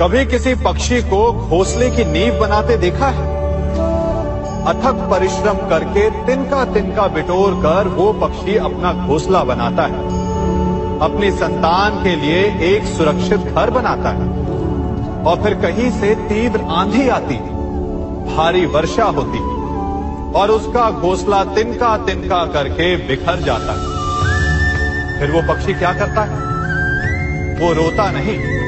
कभी किसी पक्षी को घोंसले की नींव बनाते देखा है? अथक परिश्रम करके तिनका तिनका बिटोर कर वो पक्षी अपना घोंसला बनाता है। अपनी संतान के लिए एक सुरक्षित घर बनाता है। और फिर कहीं से तीव्र आंधी आती है, भारी वर्षा होती है, और उसका घोंसला तिनका तिनका करके बिखर जाता है। फिर वो पक्षी क्या करता है? वो रोता नहीं।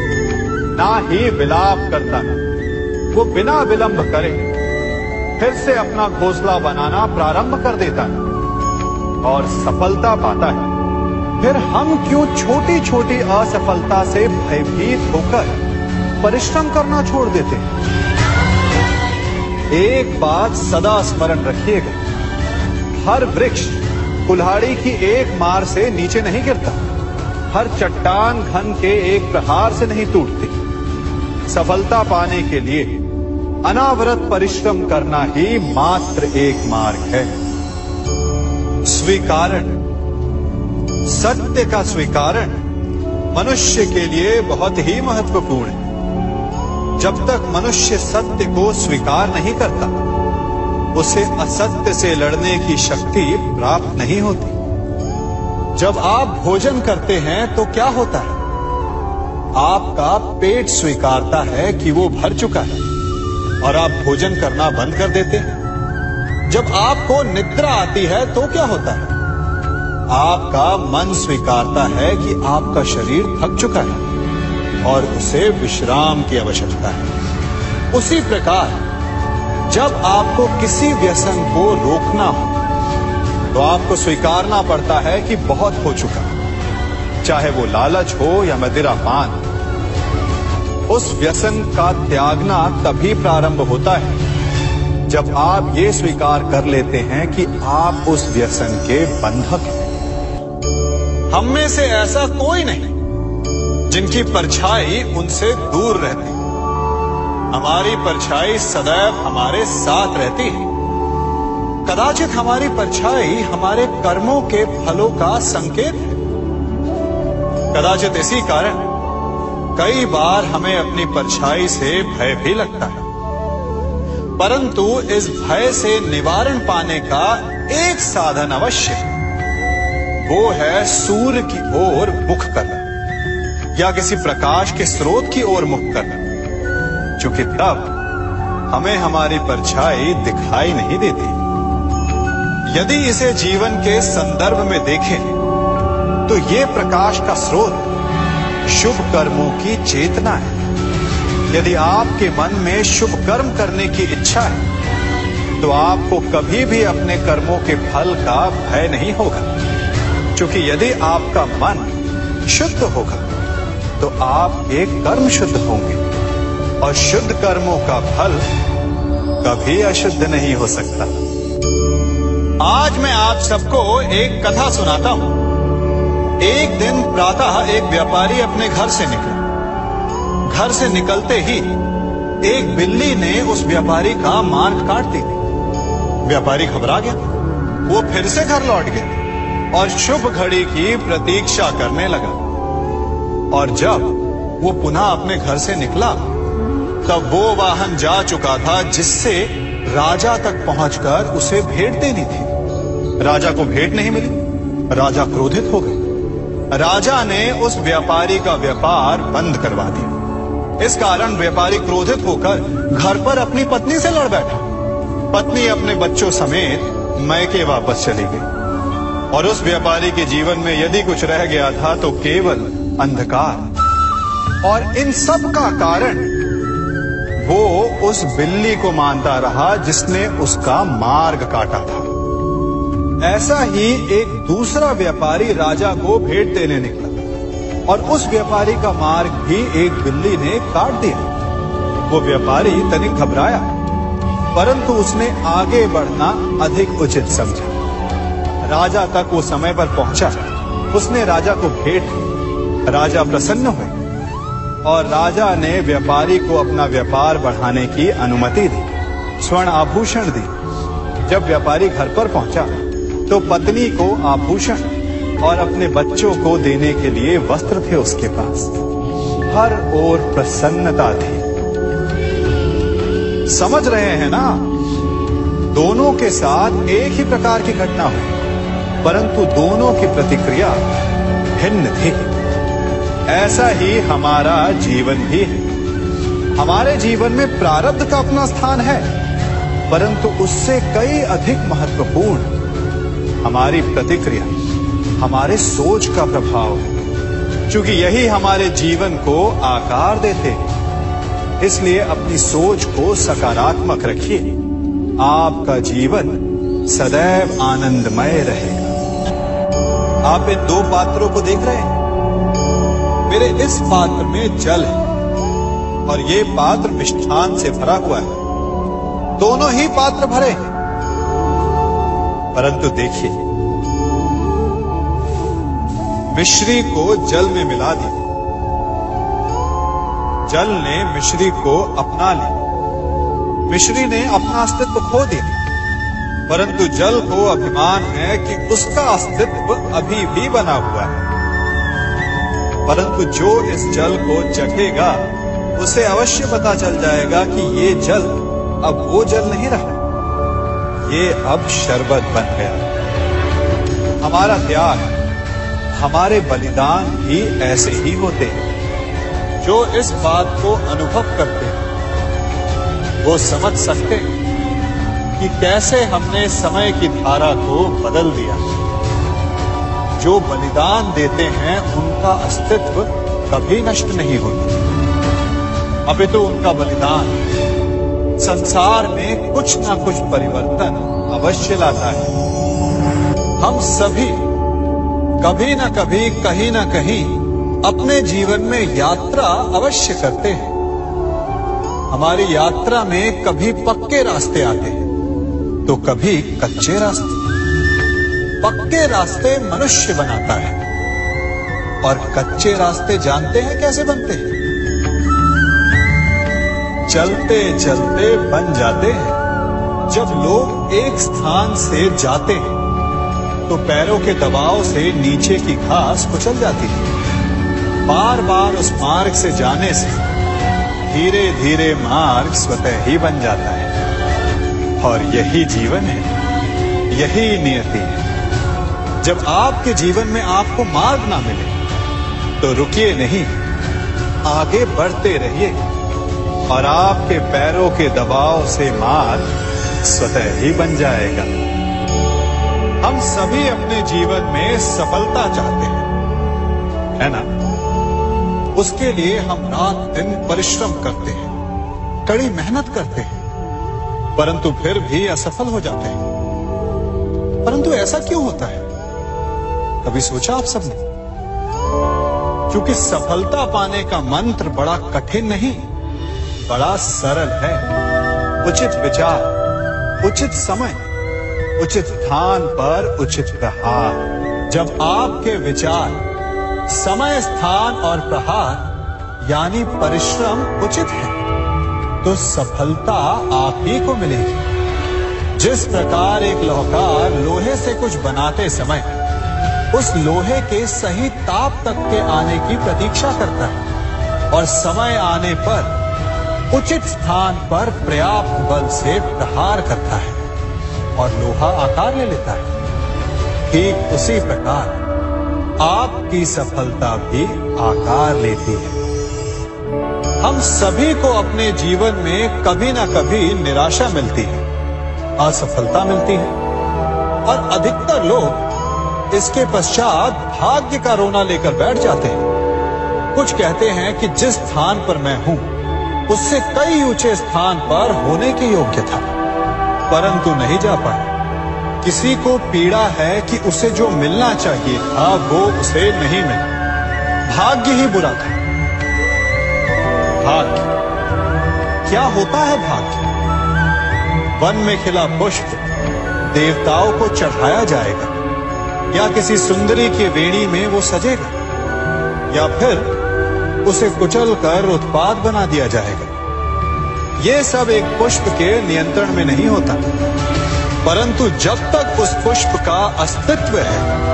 ना ही विलाप करता है। वो बिना विलंब करे फिर से अपना घोसला बनाना प्रारंभ कर देता है और सफलता पाता है। फिर हम क्यों छोटी छोटी असफलता से भयभीत होकर परिश्रम करना छोड़ देते हैं? एक बात सदा स्मरण रखिएगा, हर वृक्ष कुल्हाड़ी की एक मार से नीचे नहीं गिरता, हर चट्टान घन के एक प्रहार से नहीं टूटती। सफलता पाने के लिए अनावरत परिश्रम करना ही मात्र एक मार्ग है। स्वीकारण, सत्य का स्वीकारण मनुष्य के लिए बहुत ही महत्वपूर्ण है। जब तक मनुष्य सत्य को स्वीकार नहीं करता, उसे असत्य से लड़ने की शक्ति प्राप्त नहीं होती। जब आप भोजन करते हैं तो क्या होता है? आपका पेट स्वीकारता है कि वो भर चुका है और आप भोजन करना बंद कर देते हैं। जब आपको निद्रा आती है तो क्या होता है? आपका मन स्वीकारता है कि आपका शरीर थक चुका है और उसे विश्राम की आवश्यकता है। उसी प्रकार, जब आपको किसी व्यसन को रोकना हो तो आपको स्वीकारना पड़ता है कि बहुत हो चुका चाहे वो लालच हो या मदिरा पान उस व्यसन का त्यागना तभी प्रारंभ होता है, जब आप ये स्वीकार कर लेते हैं कि आप उस व्यसन के बंधक हैं। हम में से ऐसा कोई नहीं, जिनकी परछाई उनसे दूर रहती। हमारी परछाई सदैव हमारे साथ रहती है। कदाचित हमारी परछाई हमारे कर्मों के फलों का संकेत है। कदाचित इसी कारण कई बार हमें अपनी परछाई से भय भी लगता है। परंतु इस भय से निवारण पाने का एक साधन अवश्य है। वो है सूर्य की ओर मुख करना, या किसी प्रकाश के स्रोत की ओर मुख करना। क्योंकि तब हमें हमारी परछाई दिखाई नहीं देती। यदि इसे जीवन के संदर्भ में देखें तो ये प्रकाश का स्रोत शुभ कर्मों की चेतना है। यदि आपके मन में शुभ कर्म करने की इच्छा है तो आपको कभी भी अपने कर्मों के फल का भय नहीं होगा। क्योंकि यदि आपका मन शुद्ध होगा तो आप एक कर्म शुद्ध होंगे और शुद्ध कर्मों का फल कभी अशुद्ध नहीं हो सकता। आज मैं आप सबको एक कथा सुनाता हूँ। एक दिन प्रातः एक व्यापारी अपने घर से निकला। घर से निकलते ही एक बिल्ली ने उस व्यापारी का मार्ग काट दी व्यापारी घबरा गया। वो फिर से घर लौट गया और शुभ घड़ी की प्रतीक्षा करने लगा। और जब वो पुनः अपने घर से निकला, तब वो वाहन जा चुका था जिससे राजा तक पहुंचकर उसे भेंट देनी थी। राजा को भेंट नहीं मिली। राजा क्रोधित हो गए राजा ने उस व्यापारी का व्यापार बंद करवा दिया। इस कारण व्यापारी क्रोधित होकर घर पर अपनी पत्नी से लड़ बैठा। पत्नी अपने बच्चों समेत मैके वापस चली गई। और उस व्यापारी के जीवन में यदि कुछ रह गया था तो केवल अंधकार। और इन सब का कारण वो उस बिल्ली को मानता रहा जिसने उसका मार्ग काटा था। ऐसा ही एक दूसरा व्यापारी राजा को भेंट देने निकला। और उस व्यापारी का मार्ग भी एक बिल्ली ने काट दिया। वो व्यापारी तनिक घबराया, परंतु उसने आगे बढ़ना अधिक उचित समझा। राजा तक वो समय पर पहुँचा। उसने राजा को भेंट राजा प्रसन्न हुए और राजा ने व्यापारी को अपना व्यापार बढ़ाने की अनुमति दी, स्वर्ण आभूषण दी। जब व्यापारी घर पर पहुँचा तो पत्नी को आभूषण और अपने बच्चों को देने के लिए वस्त्र थे उसके पास। हर ओर प्रसन्नता थी। समझ रहे हैं ना? दोनों के साथ एक ही प्रकार की घटना हुई, परंतु दोनों की प्रतिक्रिया भिन्न थी। ऐसा ही हमारा जीवन भी है। हमारे जीवन में प्रारब्ध का अपना स्थान है, परंतु उससे कई अधिक महत्वपूर्ण हमारी प्रतिक्रिया, हमारे सोच का प्रभाव है। क्योंकि यही हमारे जीवन को आकार देते हैं। इसलिए अपनी सोच को सकारात्मक रखिए। आपका जीवन सदैव आनंदमय रहेगा। आप इन दो पात्रों को देख रहे हैं। मेरे इस पात्र में जल है। और ये पात्र मिष्ठान से भरा हुआ है। दोनों ही पात्र भरे हैं। परंतु देखिए, मिश्री को जल में मिला दिया। जल ने मिश्री को अपना लिया। मिश्री ने अपना अस्तित्व खो दिया। परंतु जल को अभिमान है कि उसका अस्तित्व अभी भी बना हुआ है। परंतु जो इस जल को चखेगा उसे अवश्य पता चल जाएगा कि ये जल अब वो जल नहीं रहा। ये अब शरबत बन गया। हमारा त्याग, हमारे बलिदान भी ऐसे ही होते हैं, जो इस बात को अनुभव करते हैं। वो समझ सकते हैं कि कैसे हमने समय की धारा को बदल दिया। जो बलिदान देते हैं, उनका अस्तित्व कभी नष्ट नहीं होता। अभी तो उनका बलिदान संसार में कुछ ना कुछ परिवर्तन अवश्य लाता है। हम सभी कभी ना कभी, कहीं ना कहीं अपने जीवन में यात्रा अवश्य करते हैं। हमारी यात्रा में कभी पक्के रास्ते आते हैं तो कभी कच्चे रास्ते। पक्के रास्ते मनुष्य बनाता है। और कच्चे रास्ते जानते हैं कैसे बनते हैं? चलते चलते बन जाते हैं। जब लोग एक स्थान से जाते हैं तो पैरों के दबाव से नीचे की घास कुचल जाती है। बार बार उस मार्ग से जाने से धीरे धीरे मार्ग स्वतः ही बन जाता है। और यही जीवन है, यही नियति है। जब आपके जीवन में आपको मार्ग ना मिले तो रुकिए नहीं, आगे बढ़ते रहिए। और आपके पैरों के दबाव से मार्ग स्वतः ही बन जाएगा। हम सभी अपने जीवन में सफलता चाहते हैं, है ना? उसके लिए हम रात दिन परिश्रम करते हैं, कड़ी मेहनत करते हैं, परंतु फिर भी असफल हो जाते हैं। परंतु ऐसा क्यों होता है? कभी सोचा आप सबने? क्योंकि सफलता पाने का मंत्र बड़ा कठिन नहीं। बड़ा सरल है। उचित विचार, उचित समय, उचित स्थान पर उचित प्रहार। जब आपके विचार, समय, स्थान और प्रहार, यानी परिश्रम उचित है तो सफलता आप ही को मिलेगी। जिस प्रकार एक लोहकार लोहे से कुछ बनाते समय, उस लोहे के सही ताप तक के आने की प्रतीक्षा करता है और समय आने पर उचित स्थान पर पर्याप्त बल से प्रहार करता है और लोहा आकार ले लेता है। ठीक उसी प्रकार आपकी सफलता भी आकार लेती है। हम सभी को अपने जीवन में कभी ना कभी निराशा मिलती है, असफलता मिलती है और अधिकतर लोग इसके पश्चात भाग्य का रोना लेकर बैठ जाते हैं। कुछ कहते हैं कि जिस स्थान पर मैं हूँ उससे कई ऊँचे स्थान पर होने के योग्य था। परंतु नहीं जा पाया। किसी को पीड़ा है कि उसे जो मिलना चाहिए था, वो उसे नहीं मिला। भाग्य ही बुरा था। भाग्य। क्या होता है भाग्य? वन में खिला पुष्प देवताओं को चढ़ाया जाएगा, या किसी सुंदरी के वेणी में वो सजेगा, या फिर उसे कुचल कर उत्पाद बना दिया जाएगा। ये सब एक पुष्प के नियंत्रण में नहीं होता। परंतु जब तक उस पुष्प का अस्तित्व है,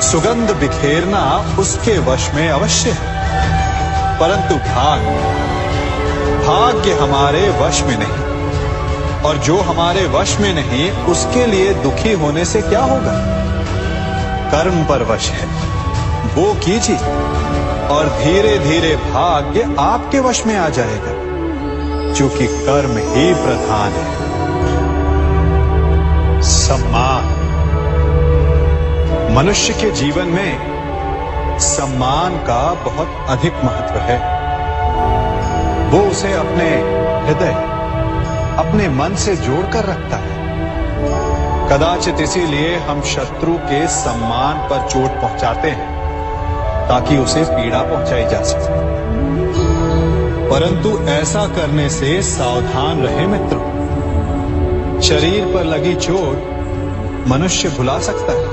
सुगंध बिखेरना उसके वश में अवश्य है। परंतु भाग्य भाग्य हमारे वश में नहीं। और जो हमारे वश में नहीं, उसके लिए दुखी होने से क्या होगा? कर्म पर वश है। वो कीजिए। और धीरे धीरे भाग्य आपके वश में आ जाएगा, क्योंकि कर्म ही प्रधान है। सम्मान। मनुष्य के जीवन में सम्मान का बहुत अधिक महत्व है। वो उसे अपने हृदय, अपने मन से जोड़कर रखता है। कदाचित इसीलिए हम शत्रु के सम्मान पर चोट पहुंचाते हैं। ताकि उसे पीड़ा पहुंचाई जा सके। परंतु ऐसा करने से सावधान रहे मित्रों। शरीर पर लगी चोट मनुष्य भुला सकता है।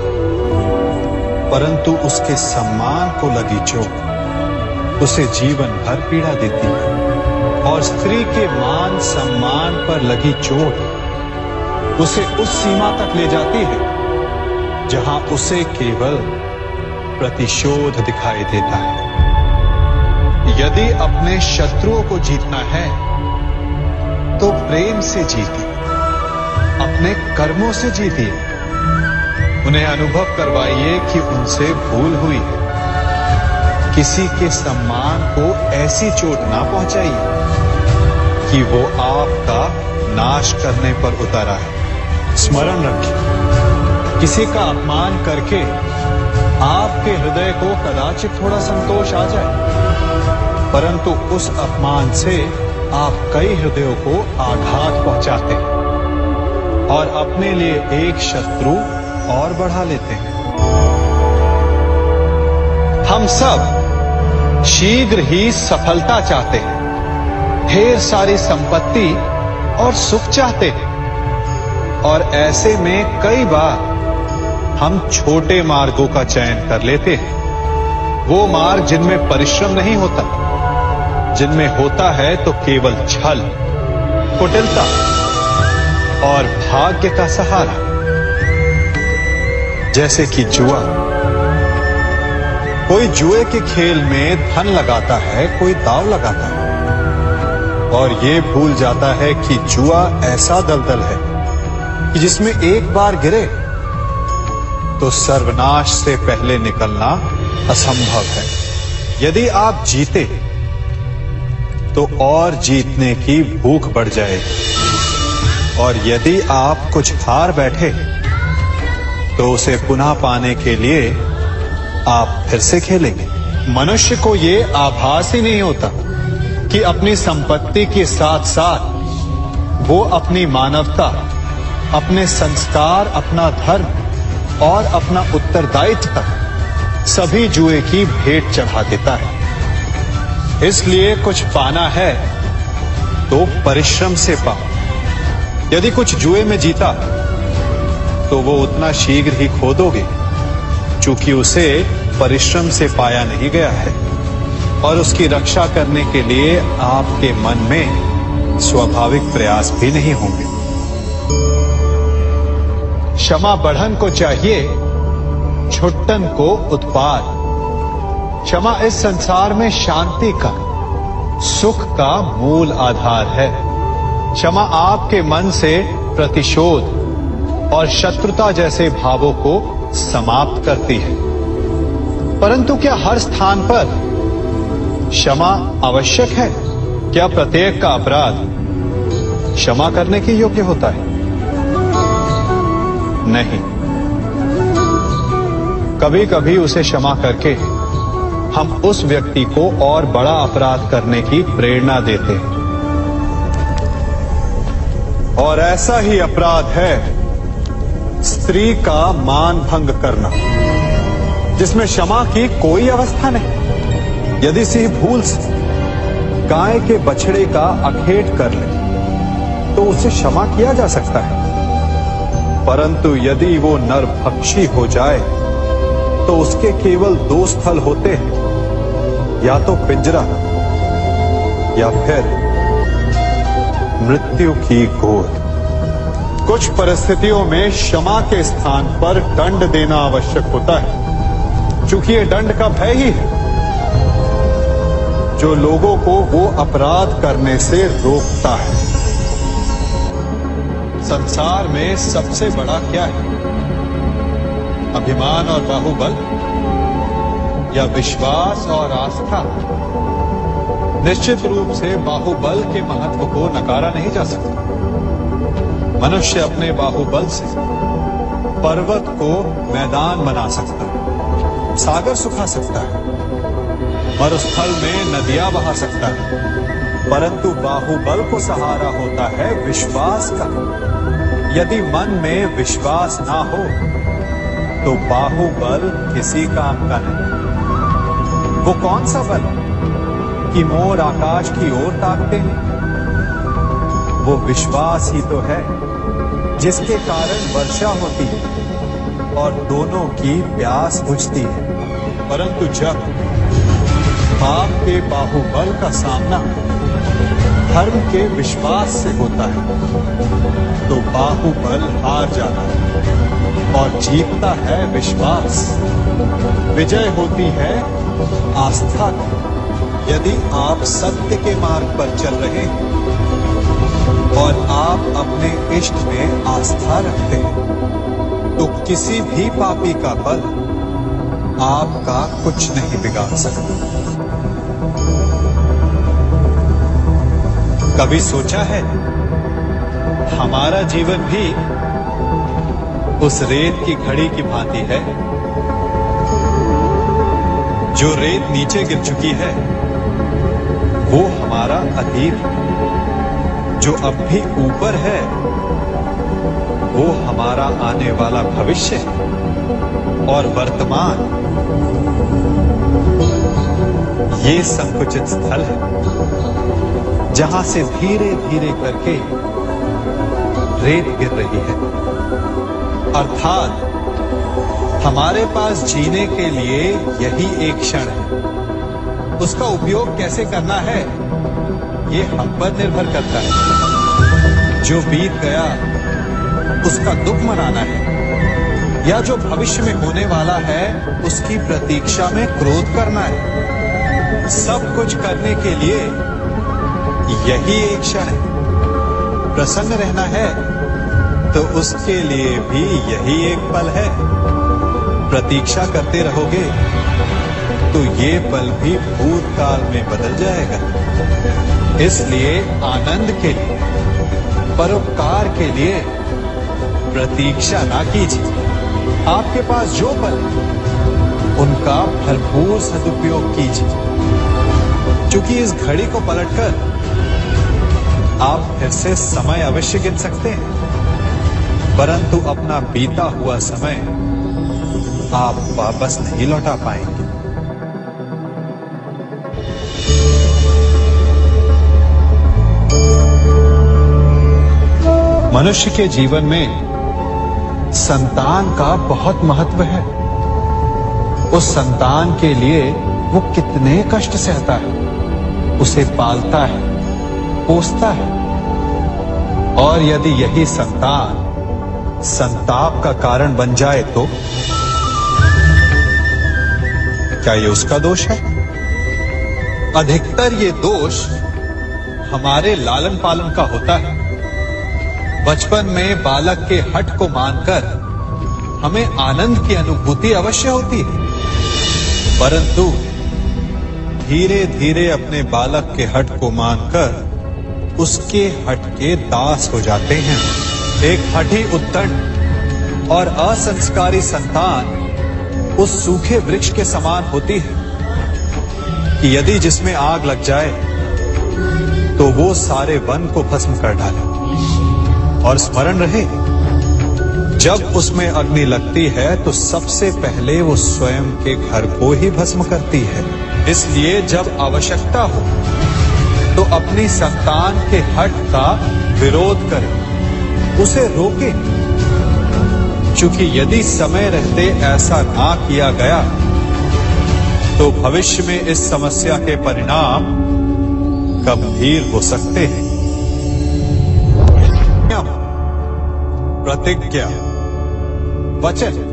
परंतु उसके सम्मान को लगी चोट उसे जीवन भर पीड़ा देती है। और स्त्री के मान सम्मान पर लगी चोट उसे उस सीमा तक ले जाती है जहाँ उसे केवल प्रतिशोध दिखाई देता है। यदि अपने शत्रुओं को जीतना है तो प्रेम से जीती, अपने कर्मों से जीती। उन्हें अनुभव करवाइए कि उनसे भूल हुई है। किसी के सम्मान को ऐसी चोट ना पहुंचाइए कि वो आपका नाश करने पर उतारा है। स्मरण रखिए किसी का अपमान करके आपके हृदय को कदाचित थोड़ा संतोष आ जाए। परंतु उस अपमान से आप कई हृदयों को आघात पहुंचाते हैं और अपने लिए एक शत्रु और बढ़ा लेते हैं। हम सब शीघ्र ही सफलता चाहते हैं। ढेर सारी संपत्ति और सुख चाहते हैं। और ऐसे में कई बार हम छोटे मार्गों का चयन कर लेते हैं। वो मार्ग जिनमें परिश्रम नहीं होता, जिनमें होता है तो केवल छल, कुटिलता और भाग्य का सहारा। जैसे कि जुआ, कोई जुए के खेल में धन लगाता है, कोई दाव लगाता है। और ये भूल जाता है कि जुआ ऐसा दलदल है कि जिसमें एक बार गिरे तो सर्वनाश से पहले निकलना असंभव है। यदि आप जीते तो और जीतने की भूख बढ़ जाएगी। और यदि आप कुछ हार बैठे तो उसे पुनः पाने के लिए आप फिर से खेलेंगे। मनुष्य को ये आभास ही नहीं होता कि अपनी संपत्ति के साथ साथ वो अपनी मानवता, अपने संस्कार, अपना धर्म और अपना उत्तरदायित्व सभी जुए की भेंट चढ़ा देता है। इसलिए कुछ पाना है तो परिश्रम से पाओ यदि कुछ जुए में जीता तो वो उतना शीघ्र ही खो दोगे, चूँकि उसे परिश्रम से पाया नहीं गया है। और उसकी रक्षा करने के लिए आपके मन में स्वाभाविक प्रयास भी नहीं होंगे। क्षमा बढ़न को चाहिए, छुट्टन को उत्पाद। क्षमा इस संसार में शांति का, सुख का मूल आधार है। क्षमा आपके मन से प्रतिशोध और शत्रुता जैसे भावों को समाप्त करती है। परंतु क्या हर स्थान पर क्षमा आवश्यक है? क्या प्रत्येक का अपराध क्षमा करने के योग्य होता है? नहीं। कभी कभी उसे क्षमा करके हम उस व्यक्ति को और बड़ा अपराध करने की प्रेरणा देते हैं। और ऐसा ही अपराध है स्त्री का मान भंग करना, जिसमें क्षमा की कोई अवस्था नहीं। यदि सिंह भूल से गाय के बछड़े का अखेट कर ले तो उसे क्षमा किया जा सकता है। परंतु यदि वो नरभक्षी हो जाए तो उसके केवल दो स्थल होते हैं। या तो पिंजरा या फिर मृत्यु की गोद। कुछ परिस्थितियों में क्षमा के स्थान पर दंड देना आवश्यक होता है, क्योंकि ये दंड का भय ही है। जो लोगों को वो अपराध करने से रोकता है। संसार में सबसे बड़ा क्या है? अभिमान और बाहुबल या विश्वास और आस्था? निश्चित रूप से बाहुबल के महत्व को नकारा नहीं जा सकता। मनुष्य अपने बाहुबल से पर्वत को मैदान बना सकता है, सागर सुखा सकता है, मरुस्थल में नदियाँ बहा सकता है परंतु बाहुबल को सहारा होता है विश्वास का। यदि मन में विश्वास ना हो तो बाहुबल किसी काम का नहीं। वो कौन सा बल कि मोर आकाश की ओर ताकते हैं? वो विश्वास ही तो है, जिसके कारण वर्षा होती है और दोनों की प्यास बुझती है। परंतु जब आपके बाहुबल का सामना धर्म के विश्वास से होता है तो बाहुबल हार जाता है और जीतता है विश्वास। विजय होती है आस्था की। यदि आप सत्य के मार्ग पर चल रहे हैं और आप अपने इष्ट में आस्था रखते हैं तो किसी भी पापी का बल आपका कुछ नहीं बिगाड़ सकता। कभी सोचा है? हमारा जीवन भी उस रेत की घड़ी की भांति है। जो रेत नीचे गिर चुकी है, वो हमारा अतीत जो अब भी ऊपर है, वो हमारा आने वाला भविष्य और वर्तमान। ये संकुचित स्थल है। जहाँ से धीरे धीरे करके रेत गिर रही है। अर्थात, हमारे पास जीने के लिए यही एक क्षण है। उसका उपयोग कैसे करना है, ये हम पर निर्भर करता है। जो बीत गया, उसका दुख मनाना है, या जो भविष्य में होने वाला है, उसकी प्रतीक्षा में क्रोध करना है। सब कुछ करने के लिए यही एक क्षण है। प्रसन्न रहना है तो उसके लिए भी यही एक पल है। प्रतीक्षा करते रहोगे तो ये पल भी भूतकाल में बदल जाएगा। इसलिए आनंद के लिए, परोपकार के लिए प्रतीक्षा ना कीजिए। आपके पास जो पल उनका भरपूर सदुपयोग कीजिए। क्योंकि इस घड़ी को पलटकर आप फिर से समय अवश्य गिन सकते हैं। परंतु अपना बीता हुआ समय आप वापस नहीं लौटा पाएँगे। मनुष्य के जीवन में संतान का बहुत महत्व है। उस संतान के लिए वो कितने कष्ट सहता है, उसे पालता है पोसता है। और यदि यही संतान संताप का कारण बन जाए तो? क्या ये उसका दोष है? अधिकतर ये दोष हमारे लालन पालन का होता है। बचपन में बालक के हट को मानकर हमें आनंद की अनुभूति अवश्य होती है। परंतु धीरे धीरे अपने बालक के हट को मानकर उसके हट के दास हो जाते हैं। एक हठी उत्तंड और असंस्कारी संतान उस सूखे वृक्ष के समान होती है। कि यदि जिसमें आग लग जाए तो वो सारे वन को भस्म कर डाले और स्मरण रहे। जब उसमें अग्नि लगती है तो सबसे पहले वो स्वयं के घर को ही भस्म करती है। इसलिए जब आवश्यकता हो तो अपनी संतान के हट का विरोध करें। उसे रोके। क्योंकि यदि समय रहते ऐसा ना किया गया तो भविष्य में इस समस्या के परिणाम गंभीर हो सकते हैं। प्रतिज्ञा, वचन।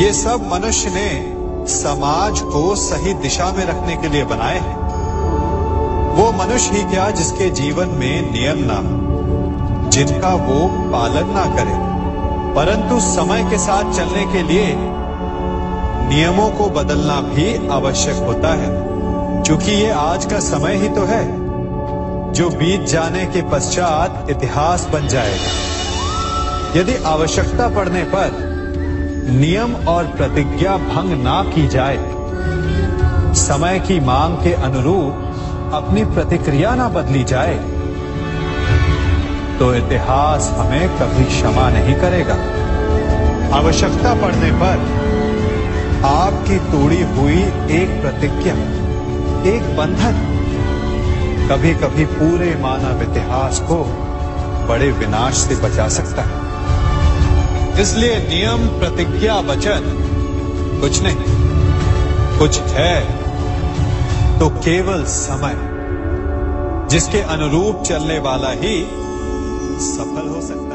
ये सब मनुष्य ने समाज को सही दिशा में रखने के लिए बनाए हैं। वो मनुष्य ही क्या जिसके जीवन में नियम ना हो, जिनका वो पालन ना करे। परंतु समय के साथ चलने के लिए नियमों को बदलना भी आवश्यक होता है, क्योंकि ये आज का समय ही तो है, जो बीत जाने के पश्चात इतिहास बन जाएगा। यदि आवश्यकता पड़ने पर नियम और प्रतिज्ञा भंग ना की जाए, समय की मांग के अनुरूप अपनी प्रतिक्रिया ना बदली जाए तो इतिहास हमें कभी क्षमा नहीं करेगा। आवश्यकता पड़ने पर आपकी तोड़ी हुई एक प्रतिज्ञा, एक बंधन कभी कभी पूरे मानव इतिहास को बड़े विनाश से बचा सकता है। इसलिए नियम, प्रतिज्ञा, वचन कुछ नहीं, कुछ है। तो केवल समय जिसके अनुरूप चलने वाला ही सफल हो सकता